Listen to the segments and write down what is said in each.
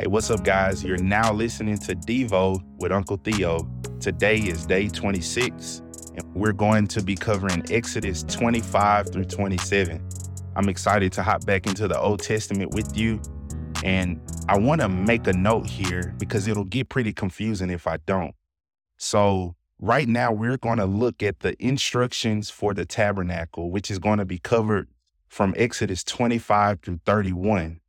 Hey, what's up, guys? You're now listening to Devo with Uncle Theo. Today is day 26, and we're going to be covering Exodus 25 through 27. I'm excited to hop back into the Old Testament with you, and I want to make a note here because it'll get pretty confusing if I don't. So, right now, we're going to look at the instructions for the tabernacle, which is going to be covered from Exodus 25 through 31.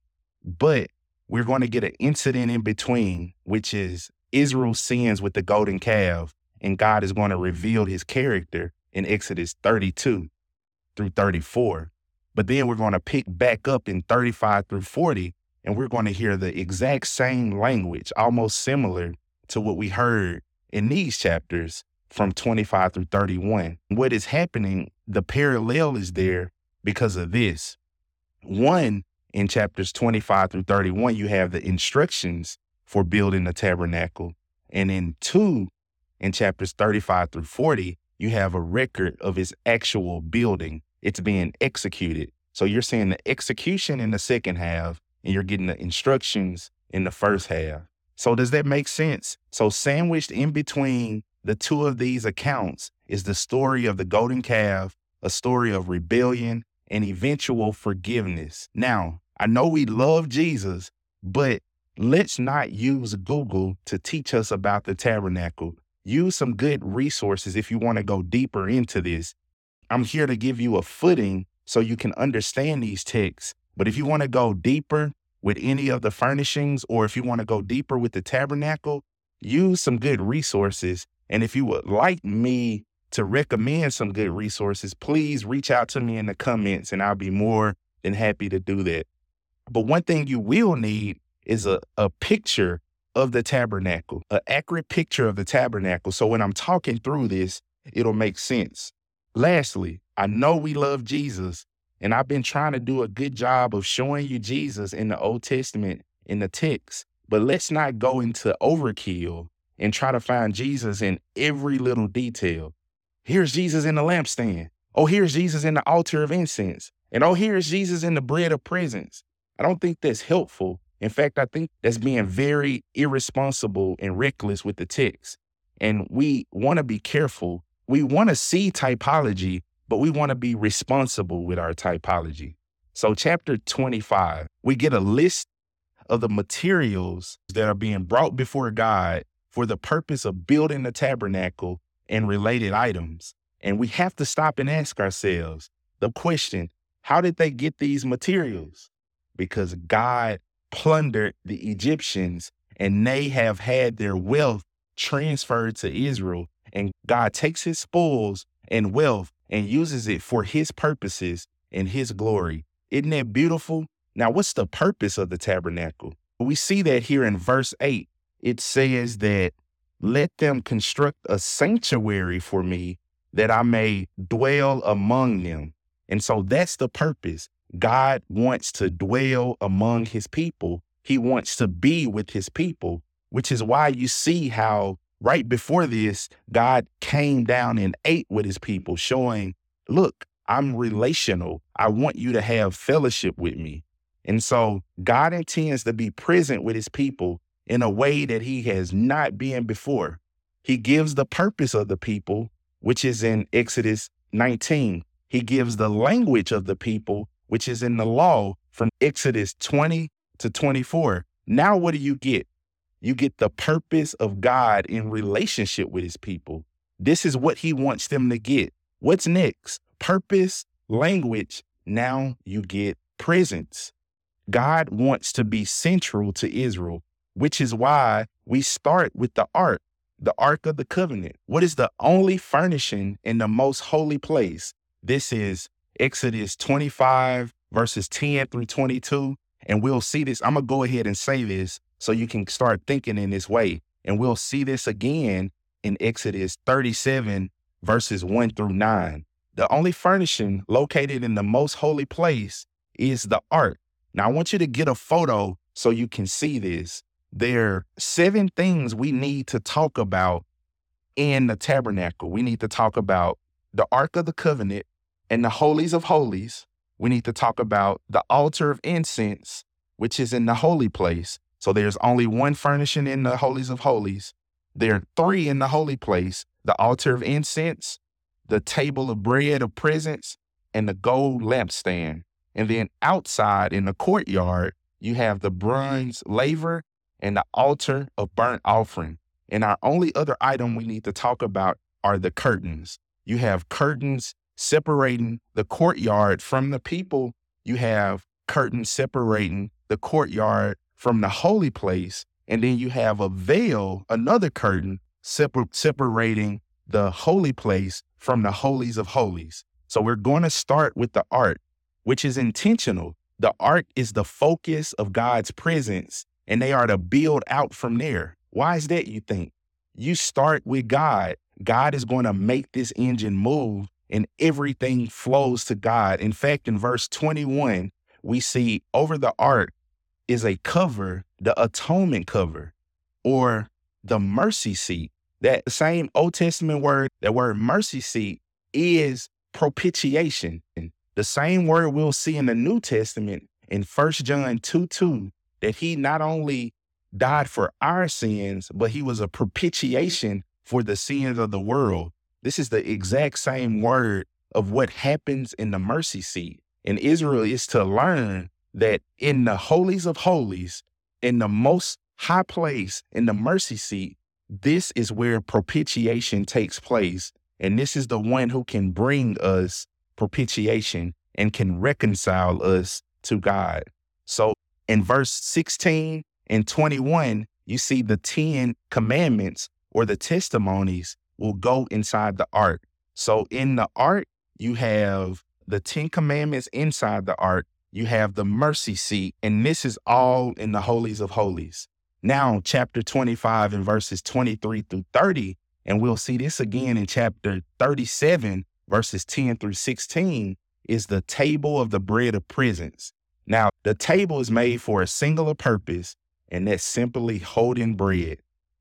But we're going to get an incident in between, which is Israel sins with the golden calf, and God is going to reveal his character in Exodus 32 through 34. But then we're going to pick back up in 35 through 40, and we're going to hear the exact same language, almost similar to what we heard in these chapters from 25 through 31. What is happening, the parallel is there because of this. One, in chapters 25 through 31, you have the instructions for building the tabernacle. And in two, in chapters 35 through 40, you have a record of its actual building. It's being executed. So you're seeing the execution in the second half, and you're getting the instructions in the first half. So does that make sense? So sandwiched in between the two of these accounts is the story of the golden calf, a story of rebellion and eventual forgiveness. Now, I know we love Jesus, but let's not use Google to teach us about the tabernacle. Use some good resources if you want to go deeper into this. I'm here to give you a footing so you can understand these texts. But if you want to go deeper with any of the furnishings, or if you want to go deeper with the tabernacle, use some good resources. And if you would like me to recommend some good resources, please reach out to me in the comments and I'll be more than happy to do that. But one thing you will need is a, a picture of the tabernacle, an accurate picture of the tabernacle. So when I'm talking through this, it'll make sense. Lastly, I know we love Jesus, and I've been trying to do a good job of showing you Jesus in the Old Testament in the text. But let's not go into overkill and try to find Jesus in every little detail. Here's Jesus in the lampstand. Oh, here's Jesus in the altar of incense. And oh, here's Jesus in the bread of presence. I don't think that's helpful. In fact, I think that's being very irresponsible and reckless with the text. And we want to be careful. We want to see typology, but we want to be responsible with our typology. So, chapter 25, we get a list of the materials that are being brought before God for the purpose of building the tabernacle and related items. And we have to stop and ask ourselves the question how did they get these materials? Because God plundered the Egyptians and they have had their wealth transferred to Israel. And God takes his spoils and wealth and uses it for his purposes and his glory. Isn't that beautiful? Now, what's the purpose of the tabernacle? We see that here in verse 8. It says that let them construct a sanctuary for me that I may dwell among them. And so that's the purpose. God wants to dwell among his people. He wants to be with his people, which is why you see how right before this, God came down and ate with his people, showing, look, I'm relational. I want you to have fellowship with me. And so God intends to be present with his people in a way that he has not been before. He gives the purpose of the people, which is in Exodus 19. He gives the language of the people, which is in the law from Exodus 20 to 24. Now, what do you get? You get the purpose of God in relationship with his people. This is what he wants them to get. What's next? Purpose, language. Now you get presence. God wants to be central to Israel which is why we start with the ark, the ark of the covenant. What is the only furnishing in the most holy place? This is Exodus 25, verses 10 through 22. And we'll see this. I'm going to go ahead and say this so you can start thinking in this way. And we'll see this again in Exodus 37, verses 1 through 9. The only furnishing located in the most holy place is the ark. Now, I want you to get a photo so you can see this there are seven things we need to talk about in the tabernacle. We need to talk about the Ark of the Covenant and the Holies of Holies. We need to talk about the altar of incense, which is in the holy place. So there's only one furnishing in the holies of holies. There are three in the holy place the altar of incense, the table of bread of presence, and the gold lampstand. And then outside in the courtyard, you have the bronze laver and the altar of burnt offering. And our only other item we need to talk about are the curtains. You have curtains separating the courtyard from the people. You have curtains separating the courtyard from the holy place. And then you have a veil, another curtain separ- separating the holy place from the holies of holies. So we're going to start with the ark, which is intentional. The ark is the focus of God's presence, and they are to build out from there. Why is that, you think? You start with God. God is going to make this engine move, and everything flows to God. In fact, in verse 21, we see over the ark is a cover, the atonement cover, or the mercy seat. That same Old Testament word, that word mercy seat, is propitiation. The same word we'll see in the New Testament in 1 John 2 2, that he not only died for our sins, but he was a propitiation for the sins of the world. This is the exact same word of what happens in the mercy seat. And Israel is to learn that in the holies of holies, in the most high place, in the mercy seat, this is where propitiation takes place. And this is the one who can bring us propitiation and can reconcile us to God. So in verse 16 and 21, you see the 10 commandments or the testimonies will go inside the ark. So in the ark, you have the 10 commandments inside the ark. You have the mercy seat, and this is all in the holies of holies. Now, chapter 25 and verses 23 through 30, and we'll see this again in chapter 37, verses 10 through 16, is the table of the bread of presence. Now, the table is made for a singular purpose, and that's simply holding bread.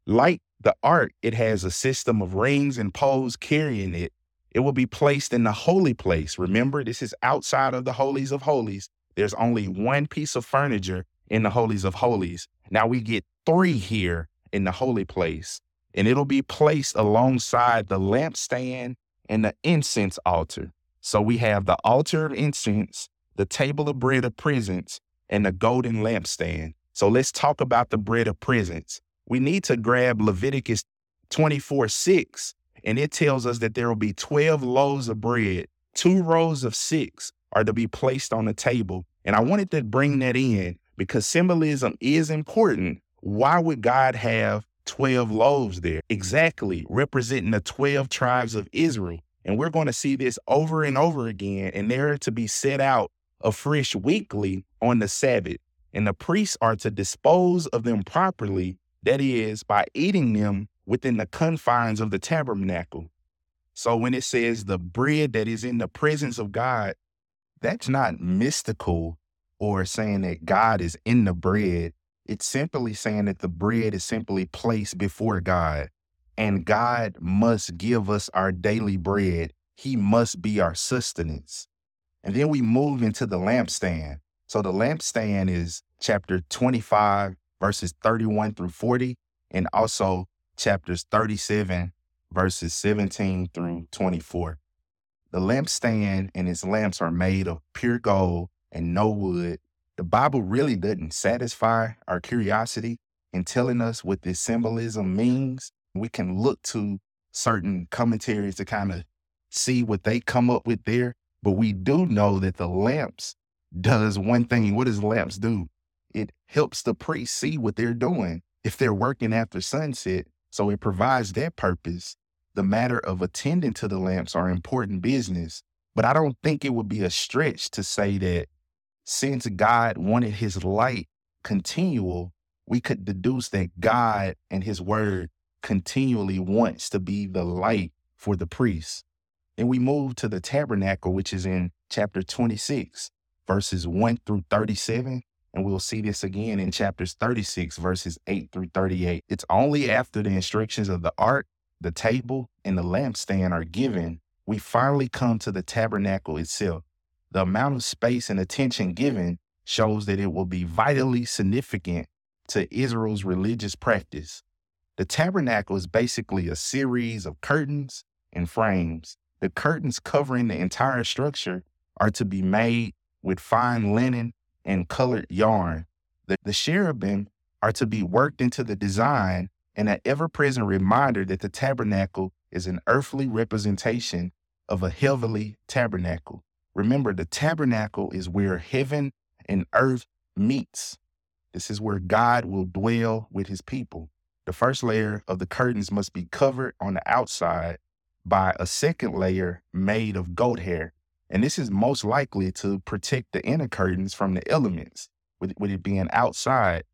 Like the ark, it has a system of rings and poles carrying it. It will be placed in the holy place. Remember, this is outside of the holies of holies. There's only one piece of furniture in the holies of holies. Now we get three here in the holy place, and it'll be placed alongside the lampstand and the incense altar. So we have the altar of incense, the table of bread of presence, and the golden lampstand. So let's talk about the bread of presence. We need to grab Leviticus 24 6, and it tells us that there will be 12 loaves of bread, two rows of six are to be placed on the table. And I wanted to bring that in because symbolism is important. Why would God have 12 loaves there? Exactly, representing the 12 tribes of Israel. And we're going to see this over and over again, and they're to be set out afresh weekly on the Sabbath. And the priests are to dispose of them properly, that is, by eating them within the confines of the tabernacle. So when it says the bread that is in the presence of God, that's not mystical or saying that God is in the bread. It's simply saying that the bread is simply placed before God and God must give us our daily bread. He must be our sustenance. And then we move into the lampstand. So the lampstand is chapter 25, verses 31 through 40, and also chapters 37, verses 17 through 24. The lampstand and its lamps are made of pure gold and no wood. The Bible really doesn't satisfy our curiosity in telling us what this symbolism means. We can look to certain commentaries to kind of see what they come up with there. But we do know that the lamps does one thing. What does lamps do? It helps the priest see what they're doing if they're working after sunset. So it provides that purpose. The matter of attending to the lamps are important business. But I don't think it would be a stretch to say that since God wanted his light continual, we could deduce that God and his word continually wants to be the light for the priests. Then we move to the tabernacle, which is in chapter 26, verses 1 through 37. And we'll see this again in chapters 36, verses 8 through 38. It's only after the instructions of the ark, the table, and the lampstand are given, we finally come to the tabernacle itself. The amount of space and attention given shows that it will be vitally significant to Israel's religious practice. The tabernacle is basically a series of curtains and frames. The curtains covering the entire structure are to be made with fine linen and colored yarn. The, the cherubim are to be worked into the design and an ever present reminder that the tabernacle is an earthly representation of a heavenly tabernacle. Remember, the tabernacle is where heaven and earth meets. This is where God will dwell with his people. The first layer of the curtains must be covered on the outside by a second layer made of goat hair. And this is most likely to protect the inner curtains from the elements. With, with it being outside,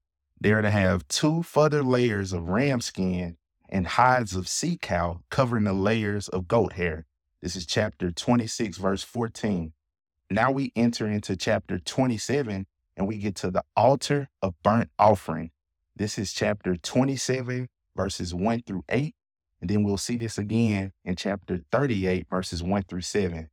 they're to have two further layers of ram skin and hides of sea cow covering the layers of goat hair. This is chapter 26, verse 14. Now we enter into chapter 27 and we get to the altar of burnt offering. This is chapter 27, verses 1 through 8. And then we'll see this again in chapter 38, verses 1 through 7.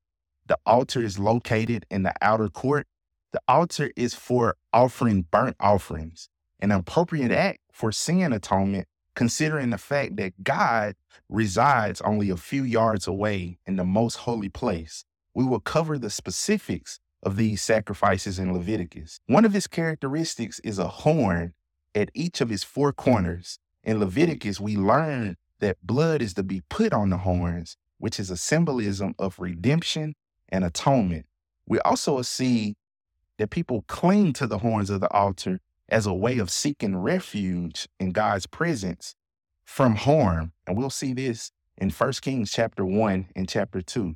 The altar is located in the outer court. The altar is for offering burnt offerings, an appropriate act for sin atonement, considering the fact that God resides only a few yards away in the most holy place. We will cover the specifics of these sacrifices in Leviticus. One of his characteristics is a horn at each of his four corners. In Leviticus, we learn that blood is to be put on the horns, which is a symbolism of redemption and atonement. We also see that people cling to the horns of the altar as a way of seeking refuge in God's presence from harm. And we'll see this in 1 Kings chapter 1 and chapter 2.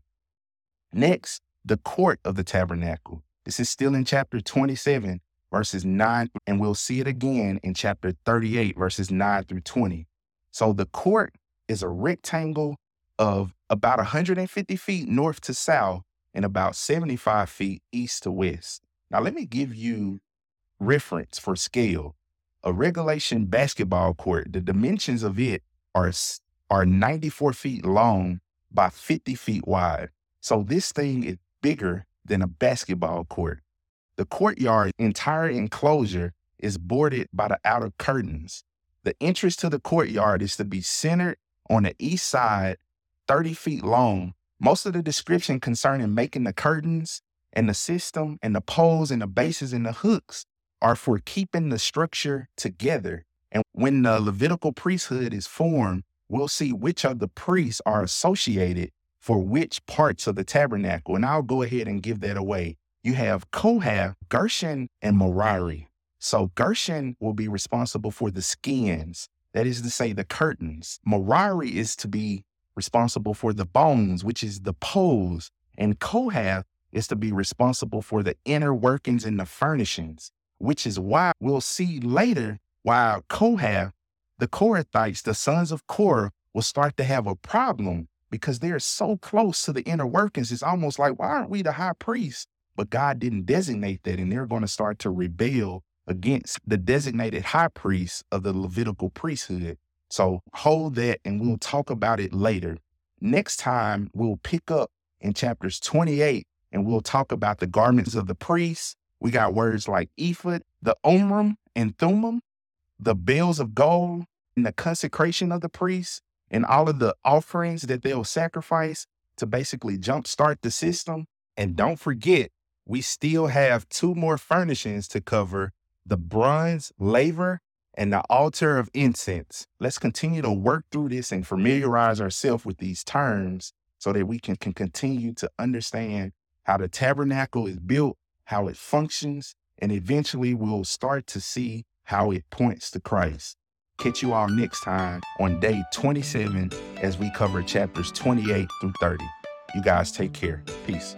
Next, the court of the tabernacle. This is still in chapter 27, verses 9, and we'll see it again in chapter 38, verses 9 through 20. So the court is a rectangle of about 150 feet north to south and about 75 feet east to west. Now, let me give you reference for scale. A regulation basketball court, the dimensions of it are, are 94 feet long by 50 feet wide. So this thing is bigger than a basketball court. The courtyard entire enclosure is bordered by the outer curtains. The entrance to the courtyard is to be centered on the east side, 30 feet long. Most of the description concerning making the curtains and the system and the poles and the bases and the hooks are for keeping the structure together. And when the Levitical priesthood is formed, we'll see which of the priests are associated for which parts of the tabernacle. And I'll go ahead and give that away. You have Kohath, Gershon, and Merari. So Gershon will be responsible for the skins, that is to say, the curtains. Merari is to be responsible for the bones, which is the poles. And Kohath is to be responsible for the inner workings and the furnishings which is why we'll see later why Kohath, the Korathites, the sons of Korah, will start to have a problem because they're so close to the inner workings. It's almost like, why aren't we the high priest? But God didn't designate that, and they're going to start to rebel against the designated high priest of the Levitical priesthood. So hold that, and we'll talk about it later. Next time, we'll pick up in chapters 28 and we'll talk about the garments of the priests we got words like ephod, the Urim and thummim, the bales of gold, and the consecration of the priests, and all of the offerings that they'll sacrifice to basically jumpstart the system. And don't forget, we still have two more furnishings to cover the bronze laver and the altar of incense. Let's continue to work through this and familiarize ourselves with these terms so that we can, can continue to understand how the tabernacle is built how it functions, and eventually we'll start to see how it points to Christ. Catch you all next time on day 27 as we cover chapters 28 through 30. You guys take care. Peace.